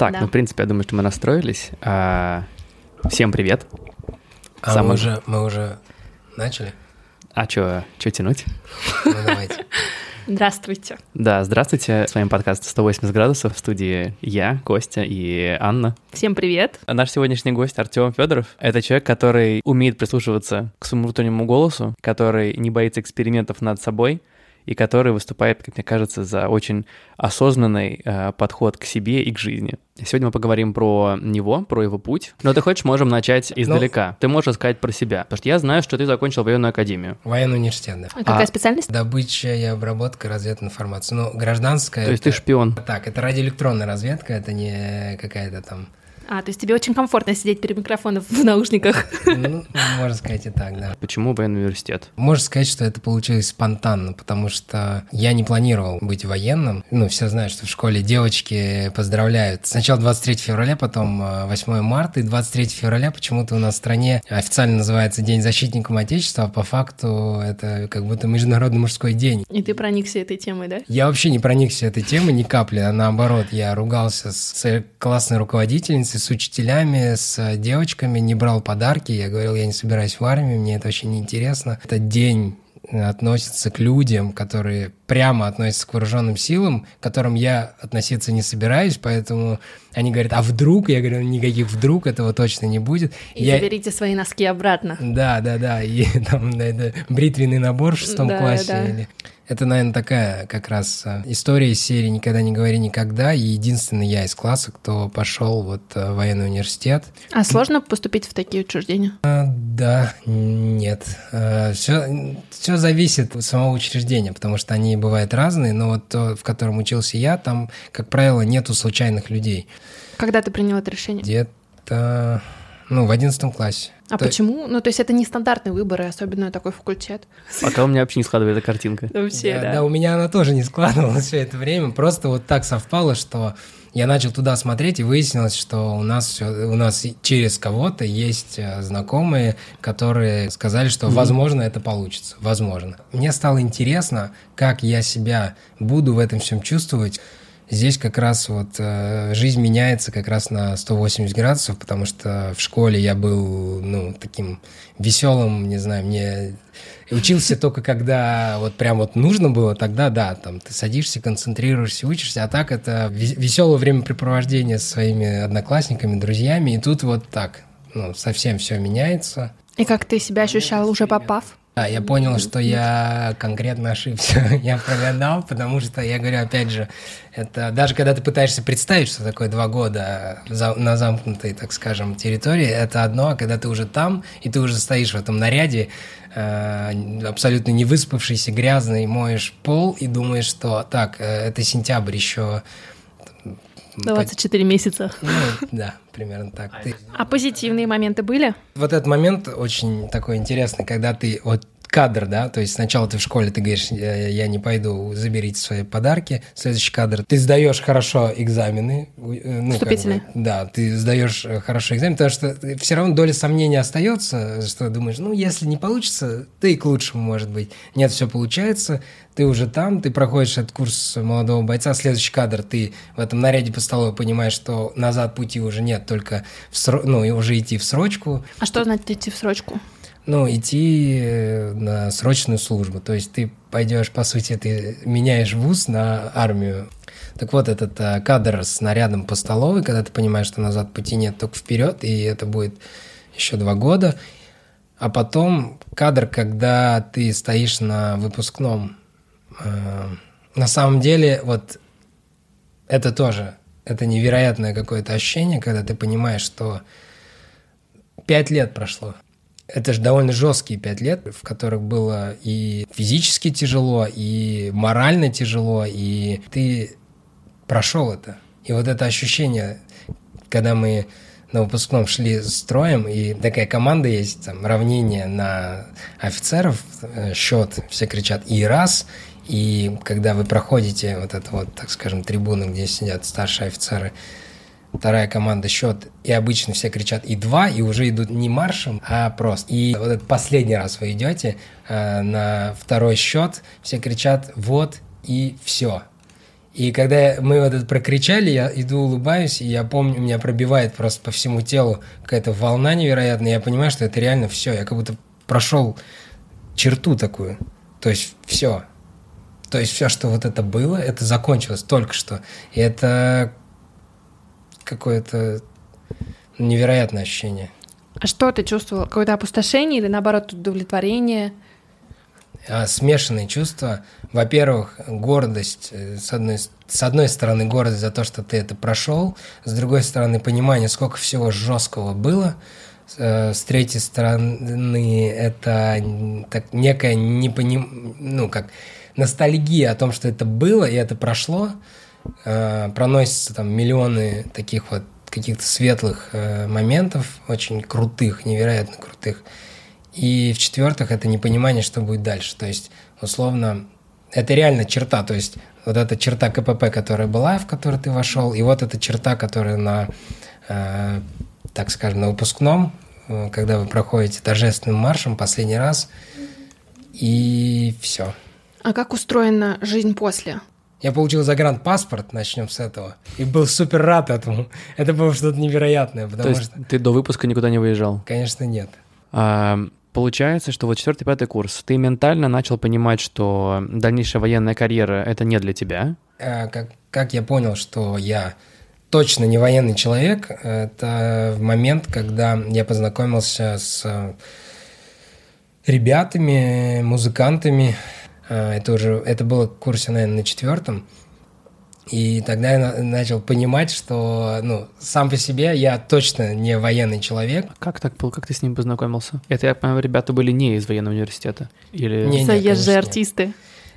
Так, Да. ну, в принципе, я думаю, что мы настроились. А, Всем привет. А Самое- мы уже, мы уже начали? А чё, чё тянуть? Ну, давайте. Здравствуйте. Да, здравствуйте. С вами подкаст «180 градусов» в студии я, Костя и Анна. Всем привет. А Наш сегодняшний гость Артем Федоров. Это человек, который умеет прислушиваться к своему внутреннему голосу, который не боится экспериментов над собой и который выступает, как мне кажется, за очень осознанный э, подход к себе и к жизни. Сегодня мы поговорим про него, про его путь. Но ты хочешь, можем начать издалека. Ты можешь сказать про себя. Потому что я знаю, что ты закончил военную академию. Военный университет, да. А какая А- специальность? Добыча и обработка разведной информации. Ну, гражданская... То есть ты шпион. Так, это радиоэлектронная разведка, это не какая-то там... А, то есть тебе очень комфортно сидеть перед микрофоном в наушниках. Ну, можно сказать и так, да. Почему военный университет? Можно сказать, что это получилось спонтанно, потому что я не планировал быть военным. Ну, все знают, что в школе девочки поздравляют. Сначала 23 февраля, потом э, 8 марта, и 23 февраля почему-то у нас в стране официально называется День защитников Отечества, а по факту это как будто Международный мужской день. И ты проникся этой темой, да? Я вообще не проникся этой темой ни капли, а наоборот, я ругался с классной руководительницей, с учителями, с девочками, не брал подарки, я говорил, я не собираюсь в армию, мне это вообще не интересно. Этот день относится к людям, которые прямо относятся к вооруженным силам, к которым я относиться не собираюсь, поэтому они говорят, а вдруг? Я говорю, никаких вдруг, этого точно не будет. И я... заберите свои носки обратно. Да, да, да. И там да, это бритвенный набор в шестом Да, классе. да. или- Это, наверное, такая как раз а, история из серии «Никогда не говори никогда». И единственный я из класса, кто пошел вот а, в военный университет. А сложно поступить в такие учреждения? А, да, нет. Все, все зависит от самого учреждения, потому что они бывают разные, но вот то, в котором учился я, там, как правило, нету случайных людей. Когда ты принял это решение? Где-то, ну, в одиннадцатом классе. А То- почему? Ну, то есть это не стандартный выбор, и особенно такой факультет. Пока у меня вообще не складывается картинка. Вообще, да, да. да, у меня она тоже не складывалась все это время. Просто вот так совпало, что я начал туда смотреть, и выяснилось, что у нас всё- у нас через кого-то есть э, знакомые, которые сказали, что возможно это получится, возможно. Мне стало интересно, как я себя буду в этом всем чувствовать. Здесь как раз вот э, жизнь меняется как раз на 180 градусов, потому что в школе я был, ну, таким веселым, не знаю, мне учился только когда вот прям вот нужно было, тогда да, там ты садишься, концентрируешься, учишься, а так это веселое времяпрепровождение со своими одноклассниками, друзьями, и тут вот так, ну, совсем все меняется. И как ты себя ощущал, уже попав? Да, я понял, что я конкретно ошибся. я прогадал, потому что, я говорю, опять же, это даже когда ты пытаешься представить, что такое два года за- на замкнутой, так скажем, территории, это одно, а когда ты уже там, и ты уже стоишь в этом наряде, э, абсолютно не выспавшийся, грязный, моешь пол и думаешь, что так, э, это сентябрь еще... 24 месяца. Ну, да, примерно так. Ты- А позитивные моменты были? Вот этот момент очень такой интересный, когда ты вот кадр, да, то есть сначала ты в школе, ты говоришь, «Э, я не пойду, заберите свои подарки. Следующий кадр, ты сдаешь хорошо экзамены. э, Ну, как бы, Вступительные. да, ты сдаешь э, хорошо экзамен, потому что все равно доля сомнения остается, что думаешь, ну, если не получится, то и к лучшему, может быть. Нет, все получается, ты уже там, ты проходишь этот курс молодого бойца, следующий кадр, ты в этом наряде по столу понимаешь, что назад пути уже нет, только в сро- ну, уже идти в срочку, А что значит идти в срочку? Ну, идти э, на срочную службу. То есть ты пойдешь, по сути, ты меняешь вуз на армию. Так вот, этот э, кадр с нарядом по столовой, когда ты понимаешь, что назад пути нет, только вперед, и это будет еще два года. А потом кадр, когда ты стоишь на выпускном. Э, На самом деле, вот это тоже, это невероятное какое-то ощущение, когда ты понимаешь, что пять лет прошло. Это же довольно жесткие пять лет, в которых было и физически тяжело, и морально тяжело, и ты прошел это. И вот это ощущение, когда мы на выпускном шли строем, и такая команда есть, там, равнение на офицеров, э, счет, все кричат «и раз», и когда вы проходите вот эту вот, так скажем, трибуну, где сидят старшие офицеры, вторая команда счет, и обычно все кричат и два, и уже идут не маршем, а просто. И вот этот последний раз вы идете э, на второй счет, все кричат вот и все. И когда мы вот это прокричали, я иду улыбаюсь, и я помню, меня пробивает просто по всему телу какая-то волна невероятная. Я понимаю, что это реально все. Я как будто прошел черту такую. То есть все. То есть все, что вот это было, это закончилось только что. И это какое-то невероятное ощущение. А что ты чувствовал? Какое-то опустошение или наоборот удовлетворение? А, смешанные чувства. Во-первых, гордость. э, С одной, с одной стороны, гордость за то, что ты это прошел. С другой стороны, понимание, сколько всего жесткого было. Э, С третьей стороны, это так, некая непоним... ну, как ностальгия о том, что это было и это прошло. Э, Проносятся там миллионы таких вот каких-то светлых э, моментов, очень крутых, невероятно крутых. И в-четвертых, это непонимание, что будет дальше. То есть, условно, это реально черта. То есть, вот эта черта КПП, которая была, в которую ты вошел, и вот эта черта, которая на, э, так скажем, на выпускном, э, когда вы проходите торжественным маршем последний раз, и все. А как устроена жизнь после? Я получил загранпаспорт, начнем с этого, и был супер рад этому. Это было что-то невероятное, То потому есть что, ты до выпуска никуда не выезжал? конечно, нет. А, получается, что вот четвертый, пятый курс, ты ментально начал понимать, что дальнейшая военная карьера — это не для тебя. А, как, как я понял, что я точно не военный человек, это в момент, когда я познакомился с э, ребятами, музыкантами. А, Это уже это было в курсе, наверное, на четвертом. И тогда я на- начал понимать, что ну, сам по себе я точно не военный человек. А Как так было? Как ты с ним познакомился? Это, я понимаю, ребята были не из военного университета? Или... Не, не, Заезжие артисты.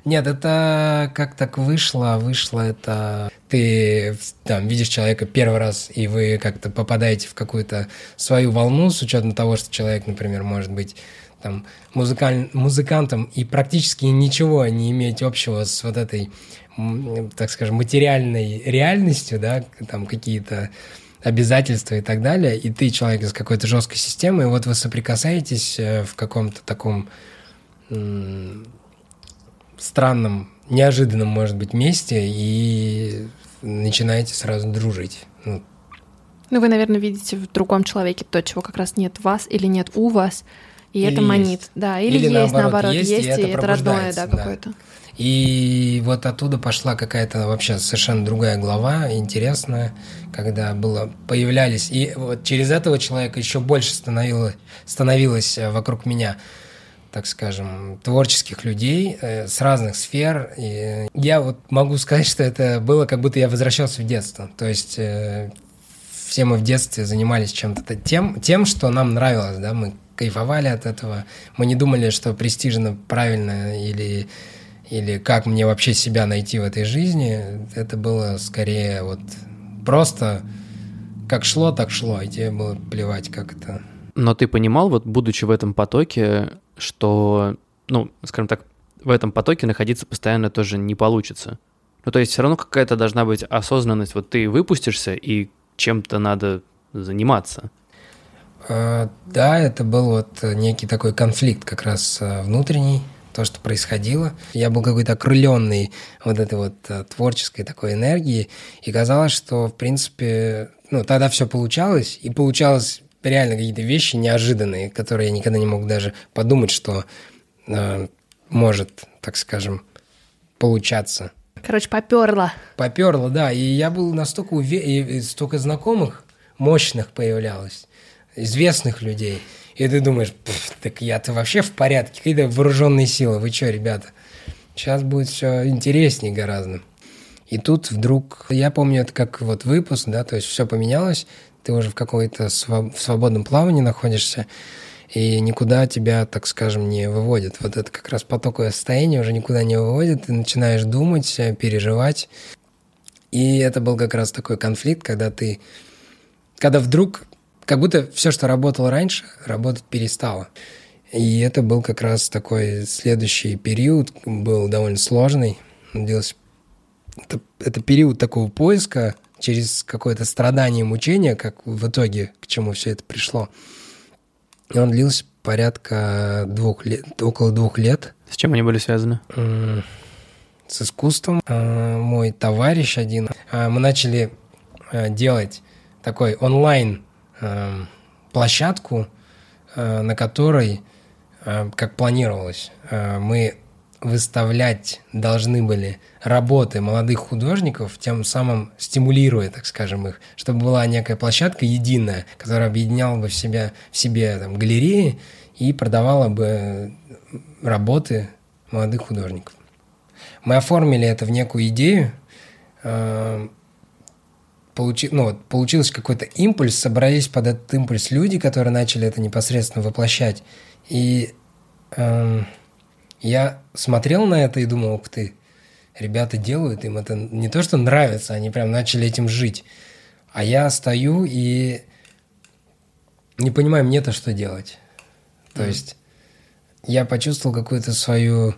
Нет, это как так вышло, вышло это... Ты там видишь человека первый раз, и вы как-то попадаете в какую-то свою волну, с учетом того, что человек, например, может быть там музыкаль... музыкантом и практически ничего не иметь общего с вот этой, так скажем, материальной реальностью, да, там какие-то обязательства и так далее, и ты человек из какой-то жесткой системы, и вот вы соприкасаетесь э, в каком-то таком странном, неожиданном, может быть, месте и начинаете сразу дружить. Ну, Ну, вы, наверное, видите в другом человеке то, чего как раз нет в вас или нет у вас, и Или это есть. манит. Да, или, Или есть, наоборот, наоборот, есть, есть, и и, это это родное, да. какое-то. И вот оттуда пошла какая-то вообще совершенно другая глава, интересная, когда было, появлялись, и вот через этого человека еще больше становилось, становилось э, вокруг меня, так скажем, творческих людей э, с разных сфер. И я вот могу сказать, что это было, как будто я возвращался в детство. То есть э, все мы в детстве занимались чем-то тем, тем, что нам нравилось, да, мы кайфовали от этого, мы не думали, что престижно, правильно или или как мне вообще себя найти в этой жизни, это было скорее вот просто как шло, так шло, и тебе было плевать, как это. Но ты понимал, вот будучи в этом потоке, что, ну, скажем так, в этом потоке находиться постоянно тоже не получится. Ну, то есть все равно какая-то должна быть осознанность. Вот ты выпустишься, и чем-то надо заниматься. А, Да, это был вот некий такой конфликт как раз а, внутренний, то, что происходило. Я был какой-то окрыленный вот этой вот а, творческой такой энергией, и казалось, что, в принципе, ну, тогда все получалось, и получалось реально какие-то вещи неожиданные, которые я никогда не мог даже подумать, что а, может, так скажем, получаться. Короче, поперло. Поперло, да. И я был настолько уверен, и столько знакомых, мощных появлялось, известных людей. И ты думаешь, «Пф, так я-то вообще в порядке, какие-то вооруженные силы, вы что, ребята? Сейчас будет все интереснее гораздо. И тут вдруг, я помню это как вот выпуск, да, то есть все поменялось, ты уже в какой-то сва- в свободном плавании находишься, и никуда тебя, так скажем, не выводит. Вот это как раз потоковое состояние уже никуда не выводит, ты начинаешь думать, э, переживать. И это был как раз такой конфликт, когда ты, когда вдруг, как будто все, что работало раньше, работать перестало. И это был как раз такой следующий период, был довольно сложный. Он длился- Это, это период такого поиска через какое-то страдание мучение, как в итоге к чему все это пришло. И он длился порядка двух лет, около двух лет. С чем они были связаны? С искусством. Э, мой товарищ один, э, мы начали э, делать такой онлайн площадку, на которой, как планировалось, мы выставлять должны были работы молодых художников, тем самым стимулируя, так скажем, их, чтобы была некая площадка единая, которая объединяла бы в, себя, в себе там, галереи и продавала бы работы молодых художников. Мы оформили это в некую идею, э, получи, ну, вот, получился какой-то импульс, собрались под этот импульс люди, которые начали это непосредственно воплощать. И э, я смотрел на это и думал, ух ты, ребята делают, им это не то, что нравится, они прям начали этим жить. А я стою и не понимаю, мне-то что делать. То mm. есть я почувствовал какую-то свою,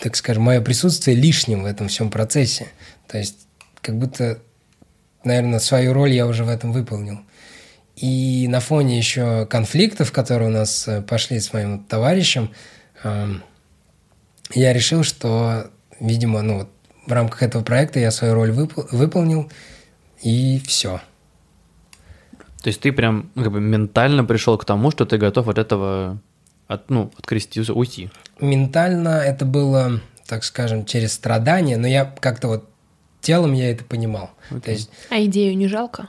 так скажем, мое присутствие лишним в этом всем процессе. То есть как будто, наверное, свою роль я уже в этом выполнил. И на фоне еще конфликтов, которые у нас э, пошли с моим товарищем, я решил, что, видимо, ну, вот в рамках этого проекта я свою роль вып- выполнил, и все. То есть ты прям ну, как бы ментально пришел к тому, что ты готов от этого от, ну, откреститься, уйти? Ментально это было, так скажем, через страдания, но я как-то вот телом я это понимал. Okay. То есть, а идею не жалко?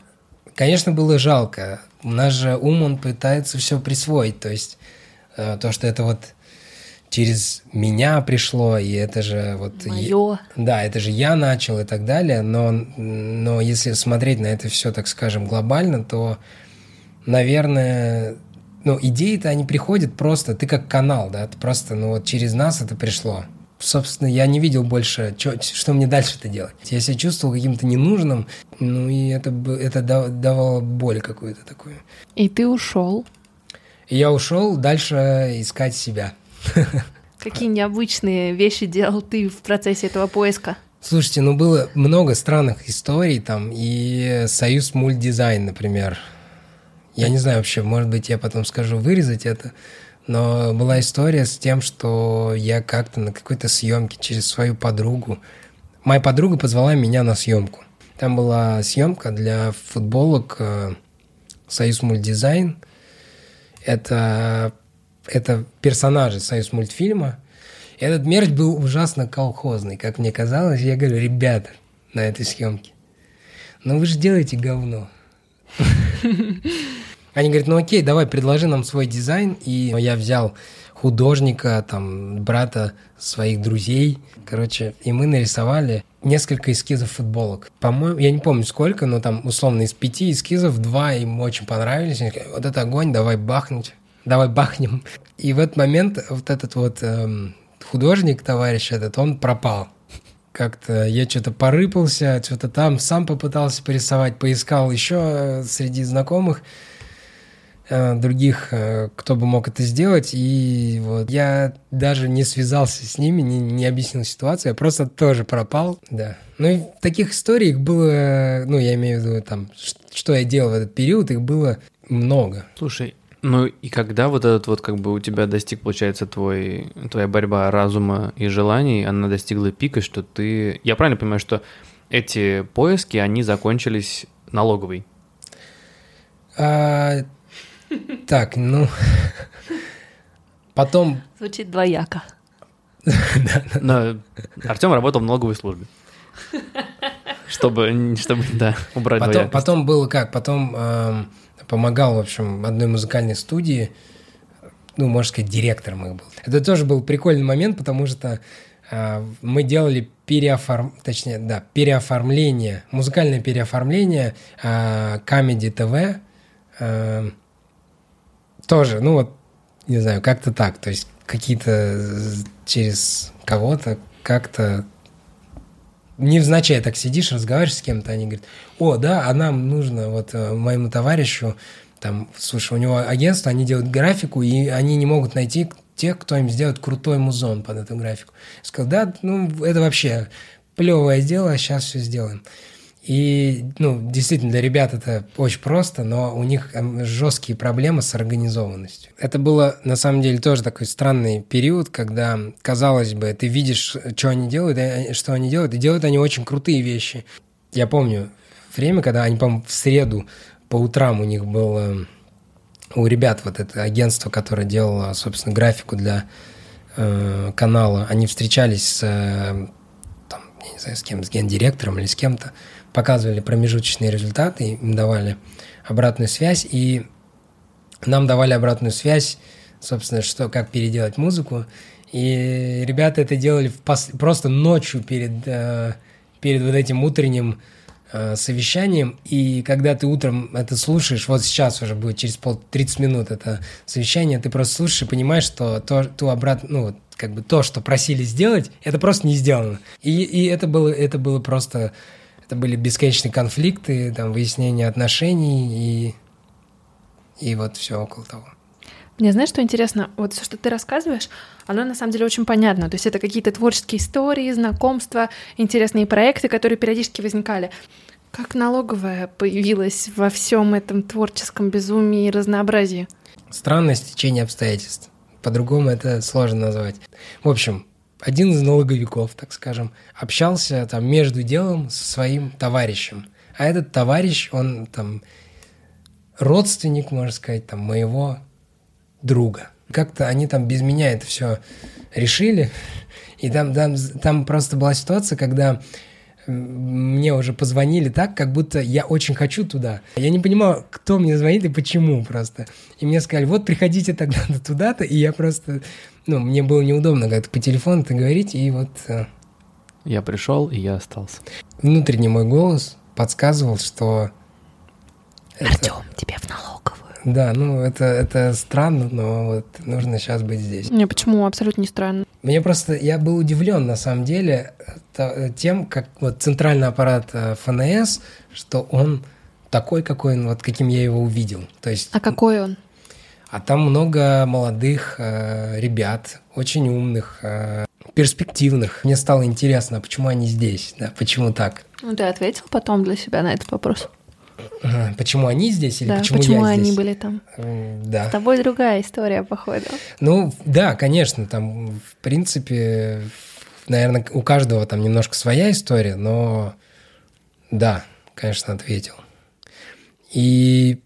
Конечно, было жалко. У нас же ум, он пытается все присвоить. То есть э, то, что это вот через меня пришло, и это же вот... Мое. Да, это же я начал и так далее, но, но если смотреть на это все, так скажем, глобально, то, наверное, ну, идеи-то они приходят просто, ты как канал, да, ты просто, ну, вот через нас это пришло. Собственно, я не видел больше, чё, что мне дальше-то делать. Я себя чувствовал каким-то ненужным, ну, и это, это давало боль какую-то такую. И ты ушел. И я ушел дальше искать себя. Какие необычные вещи делал ты в процессе этого поиска? Слушайте, ну было много странных историй там, и Союз мультдизайн, например. Я не знаю вообще, может быть, я потом скажу вырезать это, но была история с тем, что я как-то на какой-то съемке через свою подругу, моя подруга позвала меня на съемку. Там была съемка для футболок э, Союз мультдизайн. Это это персонажи Союз мультфильма. Этот мерч был ужасно колхозный, как мне казалось. Я говорю, ребята, на этой съемке, ну вы же делаете говно. Они говорят, ну окей, давай, предложи нам свой дизайн. И я взял художника, там, брата своих друзей. Короче, и мы нарисовали несколько эскизов футболок. По-моему, я не помню сколько, но там условно из пяти эскизов два им очень понравились. Они сказали, вот это огонь, давай бахнуть давай бахнем. И в этот момент вот этот вот эм, художник, товарищ этот, он пропал. Как-то я что-то порыпался, что-то там сам попытался порисовать, поискал еще э, среди знакомых других, э, кто бы мог это сделать, и вот я даже не связался с ними, не, не объяснил ситуацию, я просто тоже пропал, да. Ну и таких историй их было, ну я имею в виду там, что я делал в этот период, их было много. Слушай, ну и когда вот этот вот как бы у тебя достиг, получается, твой, твоя борьба разума и желаний, она достигла пика, что ты... Я правильно понимаю, что эти поиски, они закончились налоговой? А, так, ну... Потом... Звучит двояко. Но Артем работал в налоговой службе. Чтобы, чтобы да, убрать потом, потом было как? Потом эм, помогал, в общем, одной музыкальной студии, ну, можно сказать, директором их был. Это тоже был прикольный момент, потому что э, мы делали переоформ... точнее, да, переоформление, музыкальное переоформление э, Comedy TV, э, тоже, ну вот, не знаю, как-то так, то есть какие-то через кого-то как-то невзначай так сидишь, разговариваешь с кем-то, они говорят, о, да, а нам нужно вот э, моему товарищу, там, слушай, у него агентство, они делают графику, и они не могут найти тех, кто им сделает крутой музон под эту графику. Я сказал, да, ну, это вообще плевое дело, сейчас все сделаем. И, ну, действительно, для ребят это очень просто, но у них эм, жесткие проблемы с организованностью. Это было, на самом деле, тоже такой странный период, когда, казалось бы, ты видишь, что они делают, что они делают, и делают они очень крутые вещи. Я помню время, когда они, по в среду по утрам у них было у ребят вот это агентство, которое делало, собственно, графику для э, канала, они встречались с, э, там, я не знаю, с кем, с гендиректором или с кем-то, показывали промежуточные результаты, им давали обратную связь, и нам давали обратную связь, собственно, что, как переделать музыку. И ребята это делали пос... просто ночью перед, э, перед вот этим утренним э, совещанием. И когда ты утром это слушаешь, вот сейчас уже будет через пол 30 минут это совещание, ты просто слушаешь и понимаешь, что то, ту обратно, ну, как бы то, что просили сделать, это просто не сделано. И, и это, было, это было просто это были бесконечные конфликты, там, выяснение отношений и, и вот все около того. Мне знаешь, что интересно? Вот все, что ты рассказываешь, оно на самом деле очень понятно. То есть это какие-то творческие истории, знакомства, интересные проекты, которые периодически возникали. Как налоговая появилась во всем этом творческом безумии и разнообразии? Странное стечение обстоятельств. По-другому это сложно назвать. В общем, один из налоговиков, так скажем, общался там между делом со своим товарищем. А этот товарищ, он там родственник, можно сказать, там моего друга. Как-то они там без меня это все решили. И там, там, там просто была ситуация, когда мне уже позвонили так, как будто я очень хочу туда. Я не понимал, кто мне звонит и почему просто. И мне сказали, вот приходите тогда туда-то, и я просто, ну, мне было неудобно как-то по телефону это говорить, и вот... Э, я пришел, и я остался. Внутренний мой голос подсказывал, что... Артем, это... тебе в налоговую. Да, ну это, это странно, но вот нужно сейчас быть здесь. Не, почему? Абсолютно не странно. Мне просто, я был удивлен на самом деле тем, как вот центральный аппарат э, ФНС, что он такой, какой он, вот каким я его увидел. То есть, а какой он? А там много молодых э, ребят, очень умных, э, перспективных. Мне стало интересно, почему они здесь, да, почему так. Ну, ты ответил потом для себя на этот вопрос? Почему они здесь или да, почему, почему я они здесь? были там? Да. С тобой другая история, походу. Ну, да, конечно, там, в принципе, наверное, у каждого там немножко своя история, но да, конечно, ответил. И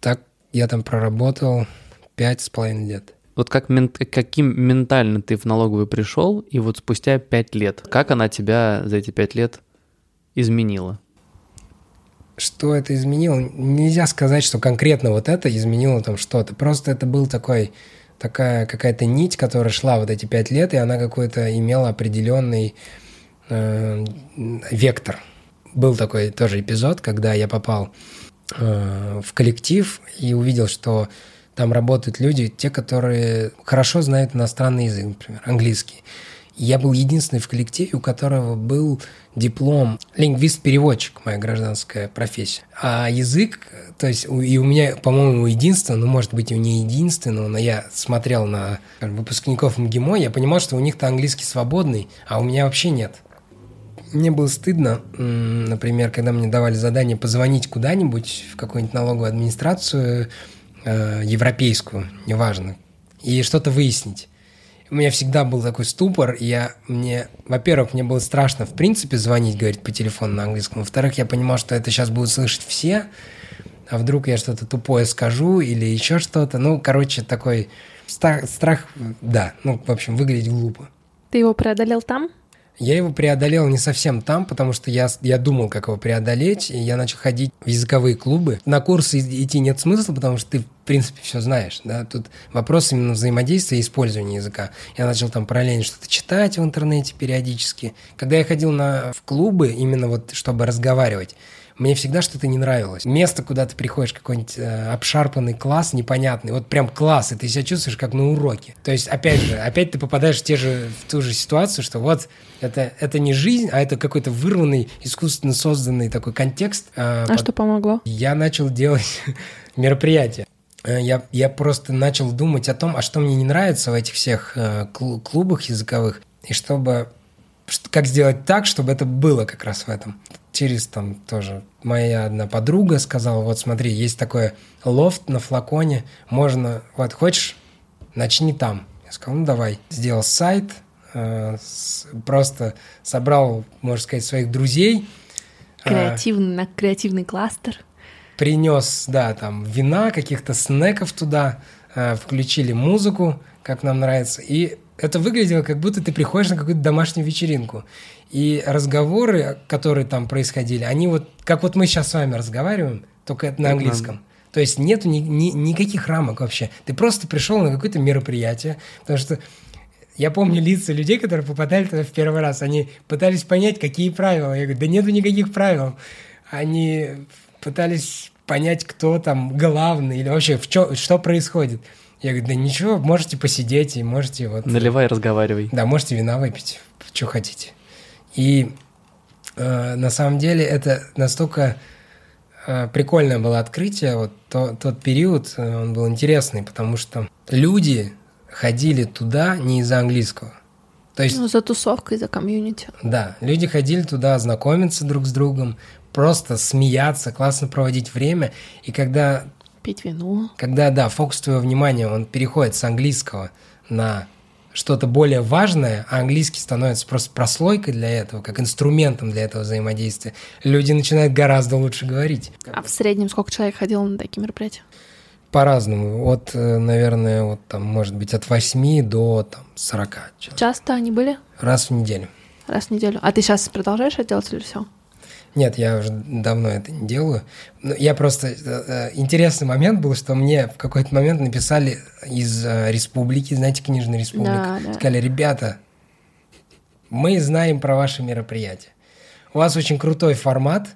так я там проработал пять с половиной лет. Вот как мен, каким ментально ты в налоговую пришел, и вот спустя пять лет, как она тебя за эти пять лет изменила? Что это изменило? Нельзя сказать, что конкретно вот это изменило там что-то. Просто это был такой такая какая-то нить, которая шла вот эти пять лет, и она какой-то имела определенный э, вектор. Был такой тоже эпизод, когда я попал э, в коллектив и увидел, что там работают люди, те, которые хорошо знают иностранный язык, например, английский. Я был единственный в коллективе, у которого был диплом лингвист-переводчик, моя гражданская профессия. А язык, то есть и у меня, по-моему, единственное, ну, может быть, и не единственного, но я смотрел на выпускников МГИМО, я понимал, что у них-то английский свободный, а у меня вообще нет. Мне было стыдно, например, когда мне давали задание позвонить куда-нибудь в какую-нибудь налоговую администрацию, э, европейскую, неважно, и что-то выяснить у меня всегда был такой ступор. Я, мне, во-первых, мне было страшно, в принципе, звонить, говорить по телефону на английском. Во-вторых, я понимал, что это сейчас будут слышать все. А вдруг я что-то тупое скажу или еще что-то. Ну, короче, такой страх, страх, да. Ну, в общем, выглядеть глупо. Ты его преодолел там? Я его преодолел не совсем там, потому что я, я думал, как его преодолеть, и я начал ходить в языковые клубы. На курсы идти нет смысла, потому что ты, в принципе, все знаешь. Да? Тут вопрос именно взаимодействия и использования языка. Я начал там параллельно что-то читать в интернете периодически. Когда я ходил на, в клубы, именно вот чтобы разговаривать, мне всегда что-то не нравилось. Место, куда ты приходишь, какой-нибудь э, обшарпанный класс, непонятный, вот прям класс, и ты себя чувствуешь как на уроке. То есть, опять же, опять ты попадаешь в, те же, в ту же ситуацию, что вот это, это не жизнь, а это какой-то вырванный, искусственно созданный такой контекст. Э, а под... что помогло? Я начал делать мероприятия. Э, я, я просто начал думать о том, а что мне не нравится в этих всех э, клубах языковых, и чтобы Что- Как сделать так, чтобы это было как раз в этом. Через там тоже моя одна подруга сказала, вот смотри, есть такой лофт на флаконе, можно, вот хочешь, начни там. Я сказал, ну давай. Сделал сайт, э, с- просто собрал, можно сказать, своих друзей. э, Креативный, на креативный кластер. принес, да, там вина, каких-то снеков туда, э, включили музыку, как нам нравится, и это выглядело, как будто ты приходишь на какую-то домашнюю вечеринку. И разговоры, которые там происходили, они вот, как вот мы сейчас с вами разговариваем, только это на английском. То есть нету ни- ни- никаких рамок вообще. Ты просто пришел на какое-то мероприятие, потому что я помню лица людей, которые попадали туда в первый раз. Они пытались понять, какие правила. Я говорю, да нету никаких правил. Они пытались понять, кто там главный или вообще в чё, что происходит. Я говорю, да ничего, можете посидеть и можете вот... Наливай, разговаривай. Да, можете вина выпить, что хотите. И э, на самом деле это настолько э, прикольное было открытие. Вот то- тот период, э, он был интересный, потому что люди ходили туда не из-за английского. То есть, Ну, за тусовкой, за комьюнити. да, люди ходили туда знакомиться друг с другом, просто смеяться, классно проводить время. И когда Пить вино. когда, да, фокус твоего внимания, он переходит с английского на что-то более важное, а английский становится просто прослойкой для этого, как инструментом для этого взаимодействия, люди начинают гораздо лучше говорить. А в среднем сколько человек ходило на такие мероприятия? По-разному. От, э, наверное, вот там, может быть, от 8 до там, 40 человек. Часто они были? Раз в неделю. Раз в неделю. А ты сейчас продолжаешь это делать или все? Нет, я уже давно это не делаю. Но я просто... э, э, Интересный момент был, что мне в какой-то момент написали из э, республики, знаете, книжная республика. Да, да. Сказали, ребята, мы знаем про ваши мероприятия. У вас очень крутой формат.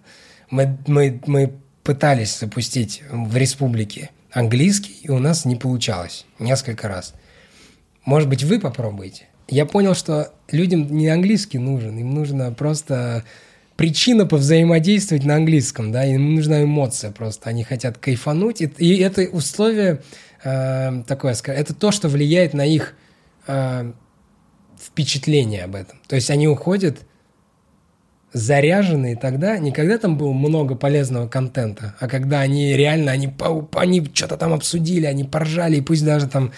Мы, мы, мы пытались запустить в республике английский, и у нас не получалось несколько раз. Может быть, вы попробуете? Я понял, что людям не английский нужен, им нужно просто причина повзаимодействовать на английском, да, им нужна эмоция просто, они хотят кайфануть, и, и это условие э, такое, это то, что влияет на их э, впечатление об этом. То есть они уходят заряженные тогда, не когда там было много полезного контента, а когда они реально, они, они что-то там обсудили, они поржали, и пусть даже там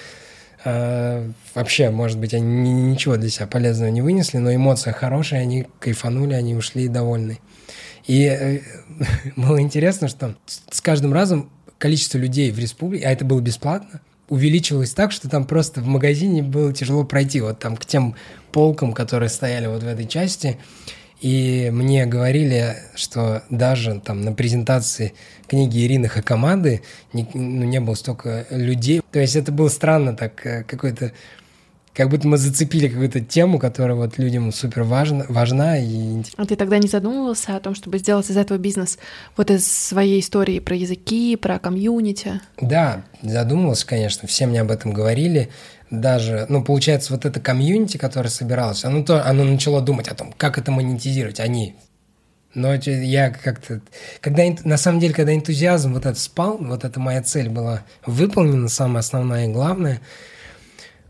э, вообще, может быть, они ни- ничего для себя полезного не вынесли, но эмоция хорошая, они кайфанули, они ушли довольны. И э, было интересно, что с каждым разом количество людей в республике, а это было бесплатно, увеличивалось так, что там просто в магазине было тяжело пройти, вот там к тем полкам, которые стояли вот в этой части. И мне говорили, что даже там на презентации книги Ирины Хакамады не, ну, не было столько людей. То есть это было странно так, э, какой-то как будто мы зацепили какую-то тему, которая вот людям супер важна, важна и. А ты тогда не задумывался о том, чтобы сделать из этого бизнес вот из своей истории про языки, про комьюнити? Да, задумывался, конечно, все мне об этом говорили. Даже, ну, получается, вот это комьюнити, которое собиралось, оно, то, оно начало думать о том, как это монетизировать, они. Но я как-то... Когда, на самом деле, когда энтузиазм вот этот спал, вот эта моя цель была выполнена, самая основная и главная,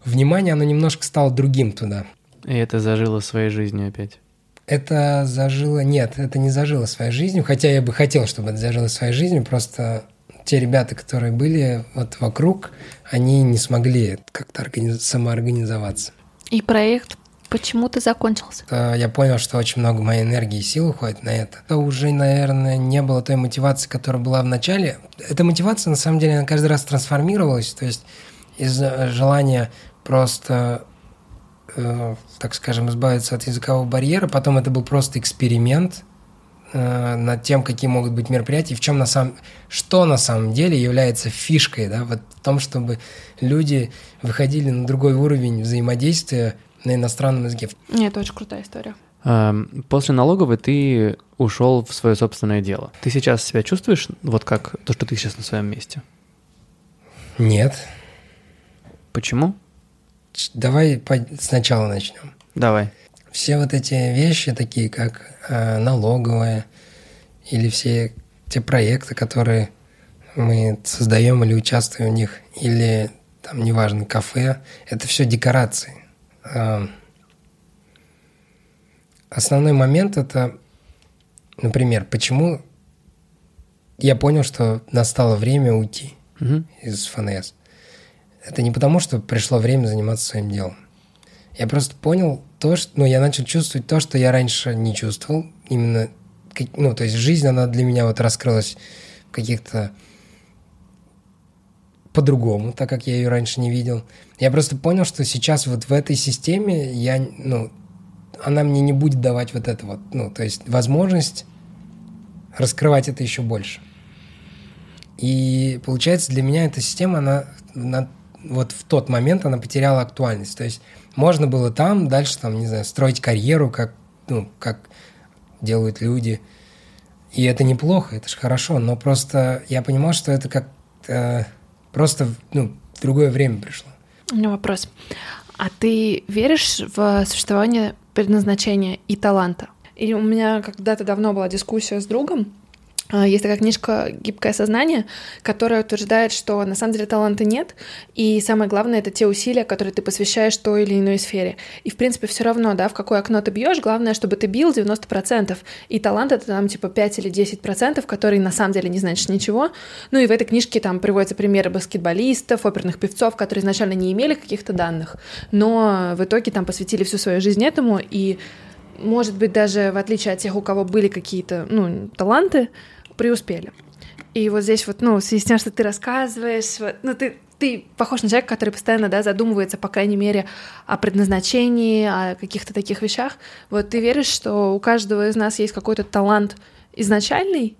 внимание, оно немножко стало другим туда. И это зажило своей жизнью опять. Это зажило... Нет, это не зажило своей жизнью, хотя я бы хотел, чтобы это зажило своей жизнью, просто те ребята, которые были вот вокруг, они не смогли как-то организ- самоорганизоваться. И проект почему-то закончился. Э, Я понял, что очень много моей энергии и сил уходит на это. Это уже, наверное, не было той мотивации, которая была в начале. Эта мотивация, на самом деле, она каждый раз трансформировалась. То есть из э, желания просто, э, так скажем, избавиться от языкового барьера. Потом это был просто эксперимент э, над тем, какие могут быть мероприятия, в чем на самом, что на самом деле является фишкой, да, вот в том, чтобы люди выходили на другой уровень взаимодействия на иностранном языке. Нет, это очень крутая история. Эм, После налоговой ты ушел в свое собственное дело. Ты сейчас себя чувствуешь вот как то, что ты сейчас на своем месте? Нет. Почему? Давай сначала начнем. Давай. Все вот эти вещи, такие как э, налоговая или все те проекты, которые мы создаем или участвуем в них, или там, неважно, кафе, это все декорации. Э, основной момент это, например, почему я понял, что настало время уйти Мгм. из ФНС. Это не потому, что пришло время заниматься своим делом. Я просто понял то, что... Ну, я начал чувствовать то, что я раньше не чувствовал. Именно... Ну, то есть жизнь, она для меня вот раскрылась в каких-то... По-другому, так как я ее раньше не видел. Я просто понял, что сейчас вот в этой системе я... Ну, она мне не будет давать вот это вот... Ну, то есть возможность раскрывать это еще больше. И получается, для меня эта система, она на- вот в тот момент она потеряла актуальность. То есть можно было там дальше, там, не знаю, строить карьеру, как, ну, как делают люди. И это неплохо, это же хорошо. Но просто я понимал, что это как э, просто ну, другое время пришло. У меня вопрос. А ты веришь в существование предназначения и таланта? И у меня когда-то давно была дискуссия с другом. А, Есть такая книжка «Гибкое сознание», которая утверждает, что на самом деле таланта нет, и самое главное — это те усилия, которые ты посвящаешь той или иной сфере. И, в принципе, все равно, да, в какое окно ты бьешь, главное, чтобы ты бил 90%, и талант — это там типа 5 или 10%, которые на самом деле не значит ничего. Ну и в этой книжке там приводятся примеры баскетболистов, оперных певцов, которые изначально не имели каких-то данных, но в итоге там посвятили всю свою жизнь этому, и может быть, даже в отличие от тех, у кого были какие-то, ну, таланты, преуспели. И вот здесь вот, ну, в связи с тем, что ты рассказываешь, вот, ну, ты, ты похож на человека, который постоянно, да, задумывается, по крайней мере, о предназначении, о каких-то таких вещах. Вот ты веришь, что у каждого из нас есть какой-то талант изначальный,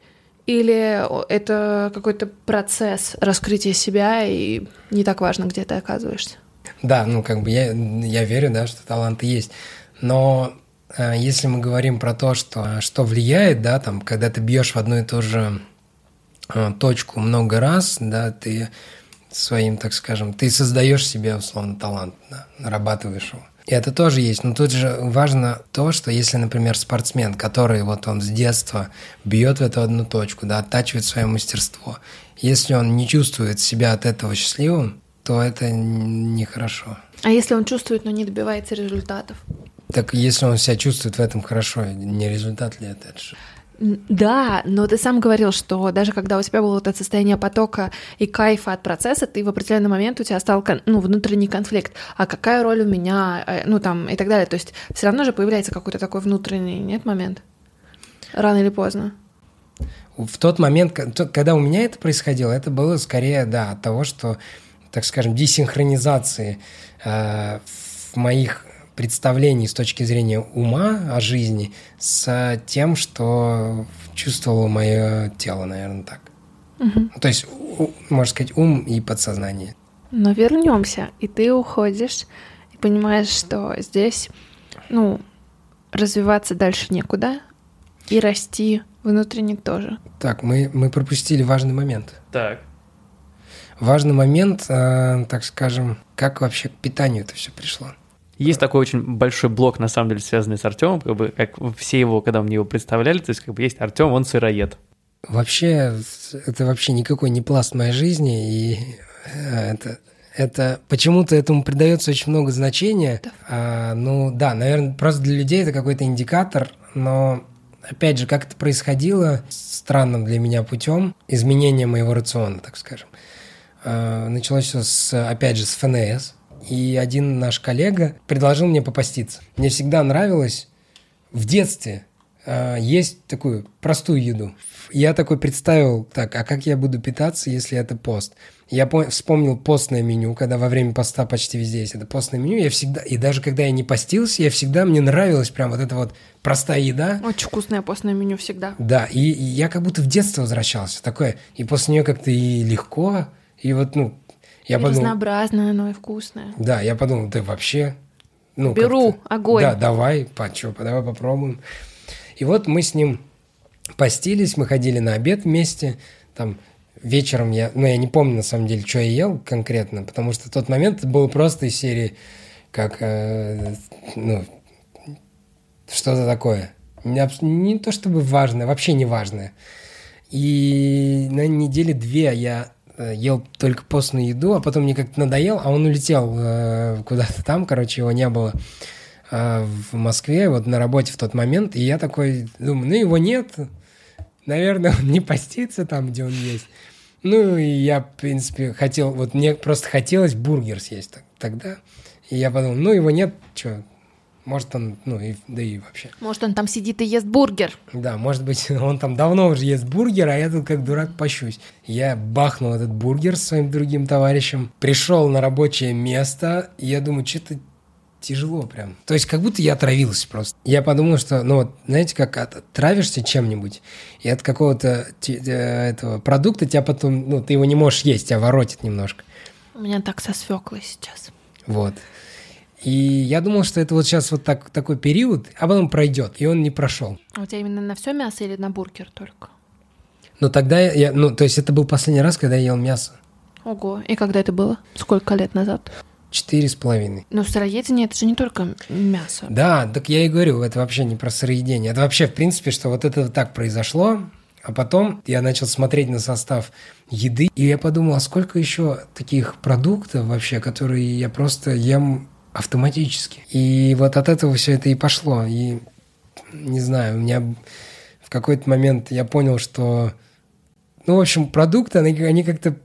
или это какой-то процесс раскрытия себя, и не так важно, где ты оказываешься? Да, ну как бы я, я верю, да, что таланты есть. Но если мы говорим про то, что, что влияет, да, там, когда ты бьешь в одну и ту же э, точку много раз, да, ты своим, так скажем, ты создаешь себе условно талант, да, нарабатываешь его. И это тоже есть. Но тут же важно то, что если, например, спортсмен, который вот он с детства бьет в эту одну точку, да, оттачивает свое мастерство, если он не чувствует себя от этого счастливым, то это нехорошо. А если он чувствует, но не добивается результатов? Так если он себя чувствует в этом хорошо, не результат ли это? Да, но ты сам говорил, что даже когда у тебя было вот это состояние потока и кайфа от процесса, ты в определенный момент у тебя стал ну, внутренний конфликт. А какая роль у меня, э, ну там и так далее. То есть все равно же появляется какой-то такой внутренний, нет, момент? Рано или поздно. В тот момент, когда у меня это происходило, это было скорее, да, от того, что, так скажем, десинхронизации э, в моих представлений с точки зрения ума о жизни с тем, что чувствовало мое тело, наверное, так. Ну, То есть, можно сказать, ум и подсознание. Но вернемся, и ты уходишь, и понимаешь, что здесь, ну, развиваться дальше некуда, и расти внутренне тоже. Так, мы, мы пропустили важный момент. Так. Важный момент, э, так скажем, как вообще к питанию это все пришло. Есть такой очень большой блок, на самом деле, связанный с Артемом, как бы, как все его, когда мне его представляли, то есть, как бы, есть Артем, он сыроед. Вообще, это вообще никакой не пласт моей жизни, и э, это, это почему-то этому придается очень много значения. А, ну да, наверное, просто для людей это какой-то индикатор, но опять же, как это происходило странным для меня путем изменения моего рациона, так скажем. А, началось все с, опять же, с ФНС, и один наш коллега предложил мне попаститься. Мне всегда нравилось в детстве э, есть такую простую еду. Я такой представил, так, а как я буду питаться, если это пост? Я по- вспомнил постное меню, когда во время поста почти везде есть это постное меню. Я всегда, и даже когда я не постился, я всегда, мне нравилась прям вот эта вот простая еда. Очень вкусное постное меню всегда. Да, и, и я как будто в детство возвращался, такое. И после нее как-то и легко, и вот, ну, я подумал... разнообразное оно и вкусное. Да, я подумал, да вообще... Ну, Беру, как-то- огонь. Да, давай, по, чё, давай попробуем. И вот мы с ним постились, мы ходили на обед вместе, там вечером я, ну я не помню на самом деле, что я ел конкретно, потому что тот момент был просто из серии, как, э, ну, что-то такое. Не, не то чтобы важное, вообще не важное. И на неделе две я ел только постную еду, а потом мне как-то надоел, а он улетел э, куда-то там, короче, его не было э, в Москве, вот на работе в тот момент, и я такой думаю, ну его нет, наверное, он не постится там, где он есть. Ну, и я, в принципе, хотел, вот мне просто хотелось бургер съесть тогда. И я подумал, ну, его нет, что, может, он, ну, и, да и вообще. Может, он там сидит и ест бургер. Да, может быть, он там давно уже ест бургер, а я тут как дурак пощусь. Я бахнул этот бургер с своим другим товарищем, пришел на рабочее место, и я думаю, что-то тяжело прям. То есть как будто я отравился просто. Я подумал, что, ну вот, знаете, как отравишься чем-нибудь, и от какого-то э, этого продукта тебя потом, ну, ты его не можешь есть, тебя воротит немножко. У меня так со свеклой сейчас. Вот. И я думал, что это вот сейчас вот так, такой период, а потом пройдет, и он не прошел. А у тебя именно на все мясо или на бургер только? Ну тогда я, ну то есть это был последний раз, когда я ел мясо. Ого, и когда это было? Сколько лет назад? Четыре с половиной. Но сыроедение это же не только мясо. Да, так я и говорю, это вообще не про сыроедение. Это вообще, в принципе, что вот это так произошло, а потом я начал смотреть на состав еды, и я подумал, а сколько еще таких продуктов вообще, которые я просто ем автоматически. И вот от этого все это и пошло. И не знаю, у меня в какой-то момент я понял, что, ну, в общем, продукты, они, они как-то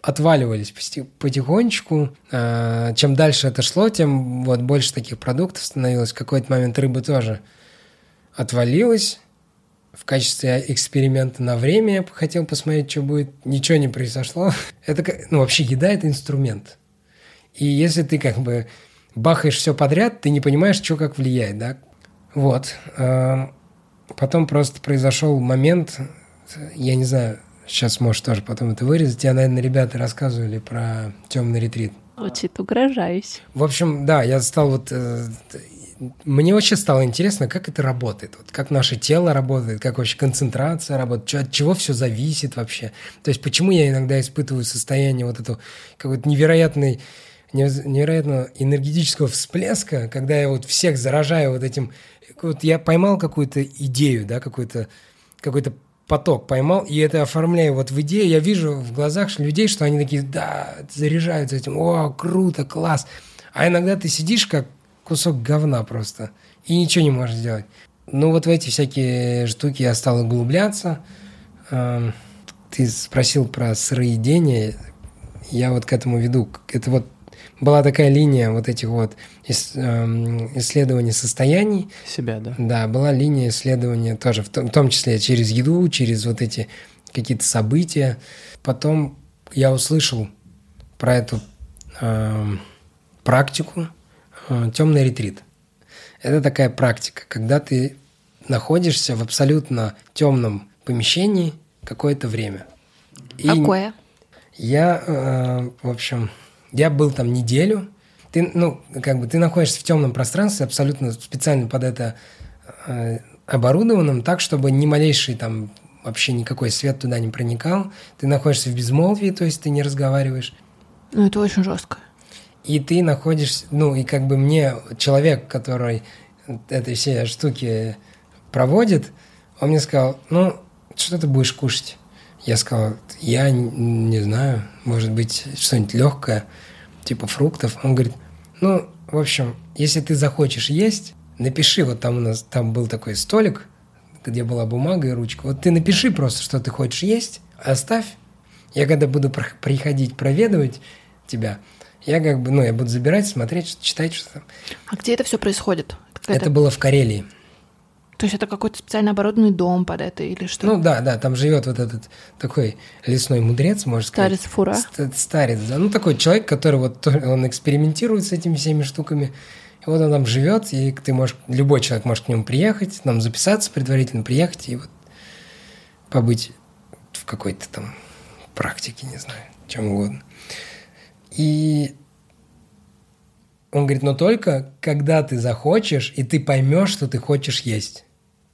отваливались потихонечку. А, чем дальше это шло, тем вот больше таких продуктов становилось. В какой-то момент рыба тоже отвалилась. В качестве эксперимента на время я хотел посмотреть, что будет. Ничего не произошло. Это, ну, вообще еда – это инструмент. И если ты как бы бахаешь все подряд, ты не понимаешь, что как влияет, да? Вот. А, потом просто произошел момент, я не знаю, сейчас можешь тоже потом это вырезать. Я, наверное, ребята рассказывали про темный ретрит. Звучит угрожаюсь. В общем, да, я стал вот... Э, мне вообще стало интересно, как это работает, вот как наше тело работает, как вообще концентрация работает, от чего все зависит вообще. То есть почему я иногда испытываю состояние вот этого какой-то невероятной невероятного энергетического всплеска, когда я вот всех заражаю вот этим... Вот я поймал какую-то идею, да, какой-то какой поток поймал, и это оформляю вот в идею, я вижу в глазах людей, что они такие, да, заряжаются этим, о, круто, класс. А иногда ты сидишь как кусок говна просто, и ничего не можешь сделать. Ну, вот в эти всякие штуки я стал углубляться. Эм, ты спросил про сыроедение, я вот к этому веду. Это вот была такая линия вот этих вот эм, исследований состояний. Себя, да? Да, была линия исследования тоже, в том, в том числе через еду, через вот эти какие-то события. Потом я услышал про эту э, практику э, темный ретрит. Это такая практика, когда ты находишься в абсолютно темном помещении какое-то время. И Какое? Я, э, в общем, я был там неделю. Ты, ну, как бы ты находишься в темном пространстве, абсолютно специально под это э, оборудованном, так, чтобы ни малейший там вообще никакой свет туда не проникал. Ты находишься в безмолвии, то есть ты не разговариваешь. Ну, это очень жестко. И ты находишься, ну, и как бы мне человек, который этой все штуки проводит, он мне сказал, ну, что ты будешь кушать? Я сказал, я не знаю, может быть, что-нибудь легкое, типа фруктов. Он говорит, ну, в общем, если ты захочешь есть, напиши, вот там у нас, там был такой столик, где была бумага и ручка. Вот ты напиши просто, что ты хочешь есть, оставь. Я когда буду приходить проведывать тебя, я как бы, ну, я буду забирать, смотреть, читать, что там. А где это все происходит? Это было в Карелии. То есть это какой-то специально оборудованный дом под это или что? Ну да, да, там живет вот этот такой лесной мудрец, можно сказать. Старец фура. Старец, да. Ну такой человек, который вот он экспериментирует с этими всеми штуками. И вот он там живет, и ты можешь, любой человек может к нему приехать, нам записаться предварительно, приехать и вот побыть в какой-то там практике, не знаю, чем угодно. И он говорит, но только когда ты захочешь, и ты поймешь, что ты хочешь есть.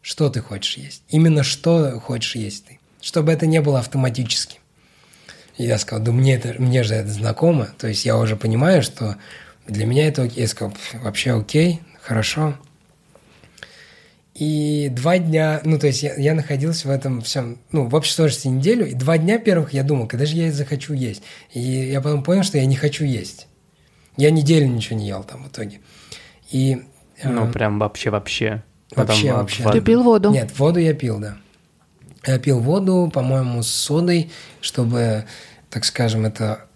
Что ты хочешь есть? Именно что хочешь есть ты. Чтобы это не было автоматически. И я сказал, да мне, это, мне же это знакомо. То есть я уже понимаю, что для меня это окей. Я сказал, вообще окей, хорошо. И два дня, ну, то есть я, я находился в этом всем, ну, в общей сложности неделю, и два дня первых я думал, когда же я захочу есть. И я потом понял, что я не хочу есть. Я неделю ничего не ел там в итоге. И Ну, А, прям вообще-вообще. Вообще, а, вообще. Ты пил воду? Нет, воду я пил, да. Я пил воду, по-моему, с содой, чтобы, так скажем, это,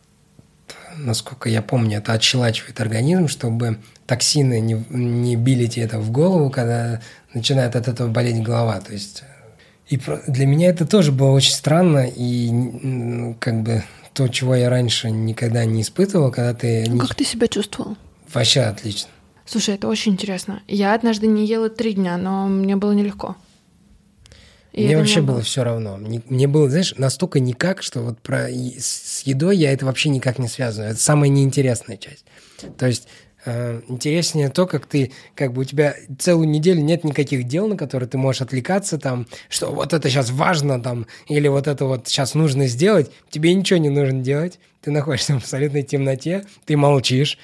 насколько я помню, это отщелачивает организм, чтобы токсины не, не били тебе это в голову, когда начинает от этого болеть голова. То есть и про- для меня это тоже было очень странно, и как бы то, чего я раньше никогда не испытывал, когда ты Ну, Как ты себя чувствовал? вообще отлично. Слушай, это очень интересно. Я однажды не ела три дня, но мне было нелегко. И Мне вообще было все равно. Мне, было, знаешь, настолько никак, что вот про с едой я это вообще никак не связываю. Это самая неинтересная часть. То есть интереснее то, как ты, как бы у тебя целую неделю нет никаких дел, на которые ты можешь отвлекаться, там, что вот это сейчас важно, там, или вот это вот сейчас нужно сделать. Тебе ничего не нужно делать. Ты находишься в абсолютной темноте, ты молчишь,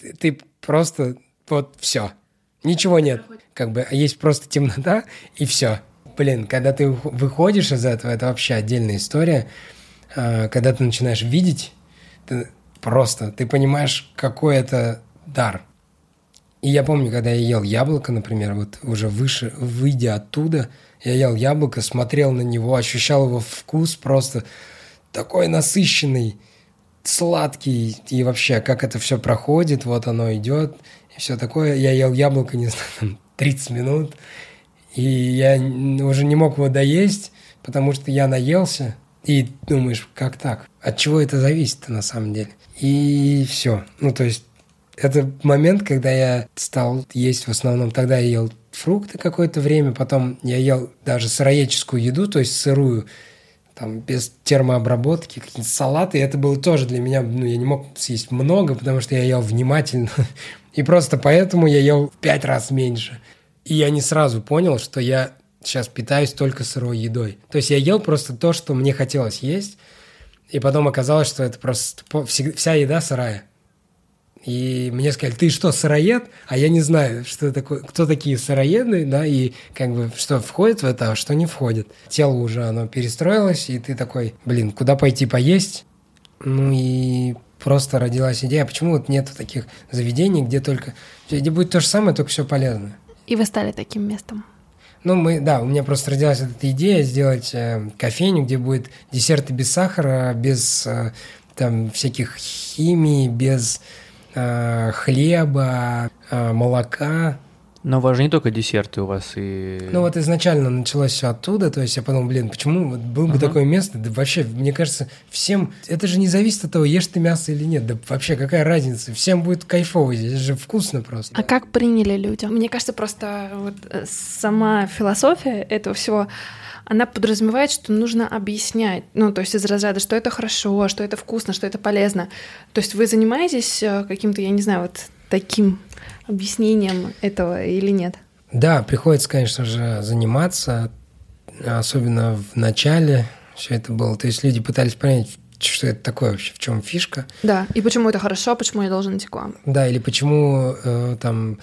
ты, ты просто вот все. Ничего нет. Как бы есть просто темнота и все. Блин, когда ты выходишь из этого, это вообще отдельная история. А, Когда ты начинаешь видеть, ты просто ты понимаешь, какой это дар. И я помню, когда я ел яблоко, например, вот уже выше, выйдя оттуда, я ел яблоко, смотрел на него, ощущал его вкус просто такой насыщенный, сладкий, и вообще, как это все проходит, вот оно идет, и все такое. Я ел яблоко, не знаю, там, 30 минут, и я уже не мог его доесть, потому что я наелся, и думаешь, как так? От чего это зависит на самом деле? И все. Ну, то есть, это момент, когда я стал есть в основном, тогда я ел фрукты какое-то время, потом я ел даже сыроедческую еду, то есть сырую, там, без термообработки, какие-то салаты. И это было тоже для меня, ну, я не мог съесть много, потому что я ел внимательно. И просто поэтому я ел в пять раз меньше. И я не сразу понял, что я сейчас питаюсь только сырой едой. То есть я ел просто то, что мне хотелось есть, и потом оказалось, что это просто вся еда сырая. И мне сказали, ты что, сыроед? А я не знаю, что такое, кто такие сыроеды, да, и как бы что входит в это, а что не входит. Тело уже, оно перестроилось, и ты такой, блин, куда пойти поесть? Ну и просто родилась идея, а почему вот нет таких заведений, где только, где будет то же самое, только все полезное. И вы стали таким местом. Ну, мы, да, у меня просто родилась эта идея сделать э, кофейню, где будет десерты без сахара, без э, там всяких химий, без хлеба, э, молока. Но у вас же не только десерты у вас и... Ну вот изначально началось все оттуда, то есть я подумал, блин, почему вот было бы Ага. такое место, да вообще, мне кажется, всем, это же не зависит от того, ешь ты мясо или нет, да вообще какая разница, всем будет кайфово здесь, же вкусно просто. А как приняли люди? Мне кажется, просто вот э, сама философия этого всего, она подразумевает, что нужно объяснять, ну, то есть из разряда, что это хорошо, что это вкусно, что это полезно. То есть вы занимаетесь э, каким-то, я не знаю, вот таким объяснением этого или нет? Да, приходится, конечно же, заниматься, особенно в начале все это было. То есть люди пытались понять, что это такое вообще, в чем фишка. Да, и почему это хорошо, почему я должен идти к вам? Да, или почему э, там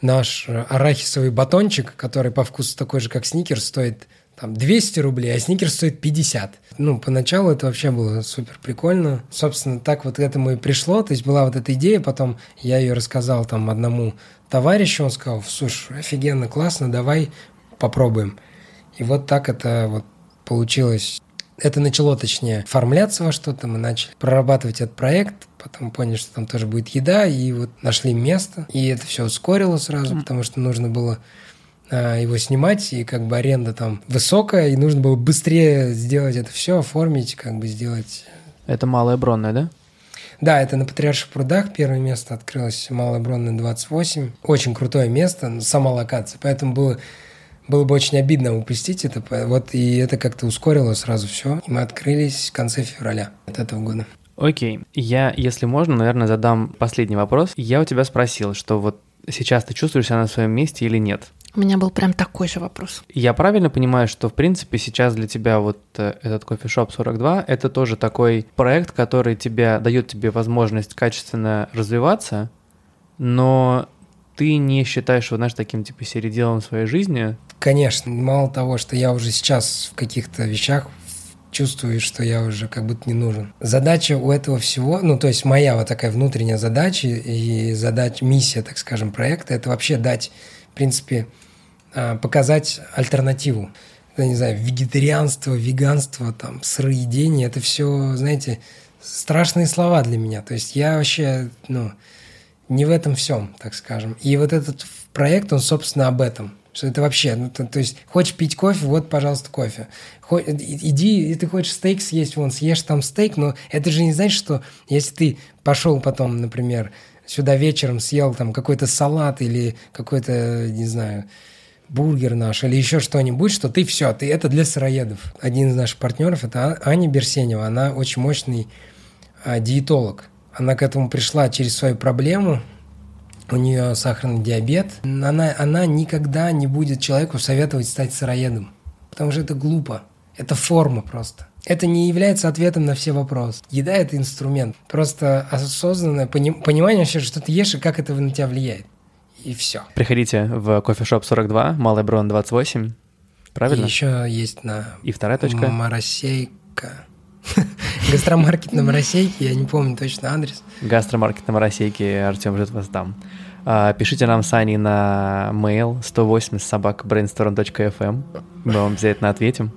наш арахисовый батончик, который по вкусу такой же, как сникерс, стоит там 200 рублей, а сникерс стоит 50. Ну, поначалу это вообще было супер прикольно. Собственно, так вот к этому и пришло. То есть была вот эта идея, потом я ее рассказал там одному товарищу, он сказал, слушай, офигенно, классно, давай попробуем. И вот так это вот получилось. Это начало, точнее, оформляться во что-то. Мы начали прорабатывать этот проект, потом поняли, что там тоже будет еда, и вот нашли место. И это все ускорило сразу, потому что нужно было его снимать, и как бы аренда там высокая, и нужно было быстрее сделать это все, оформить, как бы сделать Это Малая Бронная, да? да, это на Патриарших прудах первое место открылось, Малая Бронная 28. Очень крутое место, ну, сама локация. Поэтому было, было бы очень обидно упустить это. Вот и это как-то ускорило сразу все. И мы открылись в конце февраля от этого года. Окей. Я, если можно, наверное, задам последний вопрос. Я у тебя спросил, что вот сейчас ты чувствуешь себя на своем месте или нет? У меня был прям такой же вопрос. Я правильно понимаю, что, в принципе, сейчас для тебя вот э, этот кофешоп 42 — это тоже такой проект, который тебя, дает тебе возможность качественно развиваться, но ты не считаешь его, знаешь, таким, типа, середелом своей жизни? Конечно, мало того, что я уже сейчас в каких-то вещах чувствую, что я уже как будто не нужен. Задача у этого всего, ну, то есть моя вот такая внутренняя задача и задача, миссия, так скажем, проекта, это вообще дать, принципе, а, показать альтернативу. Я не знаю, вегетарианство, веганство, там, сыроедение, это все, знаете, страшные слова для меня. То есть я вообще, ну, не в этом всем, так скажем. И вот этот проект, он, собственно, об этом. Что это вообще, ну, то, то есть, хочешь пить кофе, вот, пожалуйста, кофе. Хо, иди, и ты хочешь стейк съесть, вон, съешь там стейк, но это же не значит, что если ты пошел потом, например, сюда вечером съел там какой-то салат или какой-то, не знаю, бургер наш или еще что-нибудь, что ты все, ты это для сыроедов. Один из наших партнеров это а, Аня Берсенева, она очень мощный а, диетолог. Она к этому пришла через свою проблему, у нее сахарный диабет. Она, она никогда не будет человеку советовать стать сыроедом, потому что это глупо. Это форма просто. Это не является ответом на все вопросы. Еда – это инструмент. Просто осознанное понимание вообще, что ты ешь и как это на тебя влияет и все. Приходите в кофешоп 42, Малый Брон 28, правильно? И еще есть на... И вторая точка? Моросейка. Гастромаркет на Моросейке, я не помню точно адрес. Гастромаркет на Моросейке, Артем ждет вас там. А, пишите нам с Аней на mail 180 собак brainstorm.fm. Мы вам обязательно ответим.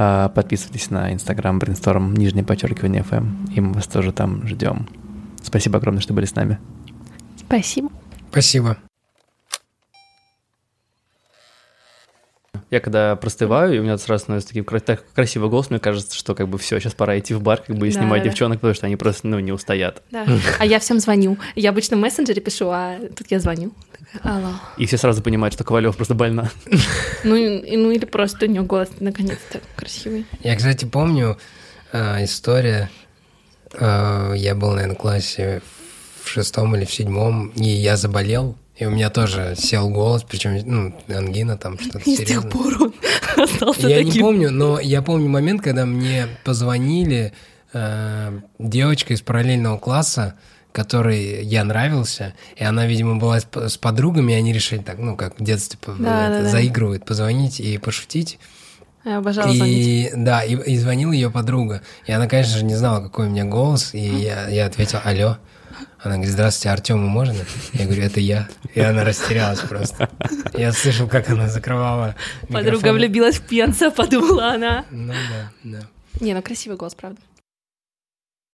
А, подписывайтесь на инстаграм brainstorm, нижнее подчеркивание FM, и мы вас тоже там ждем. Спасибо огромное, что были с нами. Спасибо. Спасибо. Я когда простываю, и у меня сразу становится таким так красивый голос, мне кажется, что как бы все, сейчас пора идти в бар, как бы и да, снимать да. девчонок, потому что они просто, ну, не устоят. Да. А я всем звоню. Я обычно в мессенджере пишу, а тут я звоню. Алло. И все сразу понимают, что Ковалев просто больна. Ну, и, ну или просто у него голос наконец-то красивый. Я, кстати, помню э, история. Э, я был, наверное, в классе в шестом или в седьмом, и я заболел, и у меня тоже сел голос, причем, ну, ангина там что-то серьезное. с тех пор он остался Я таким. не помню, но я помню момент, когда мне позвонили э, девочка из параллельного класса, которой я нравился, и она, видимо, была с, с подругами, и они решили так, ну, как в детстве да, это, да, заигрывают, позвонить и пошутить. Я обожала и, звонить. Да, и, и звонила ее подруга. И она, конечно же, не знала, какой у меня голос, и я, я ответил «Алло». Она говорит, здравствуйте, Артему можно? Я говорю, это я. И она растерялась просто. Я слышал, как она закрывала Подруга влюбилась в пенса, подумала она. Ну да, да. Не, ну красивый голос, правда.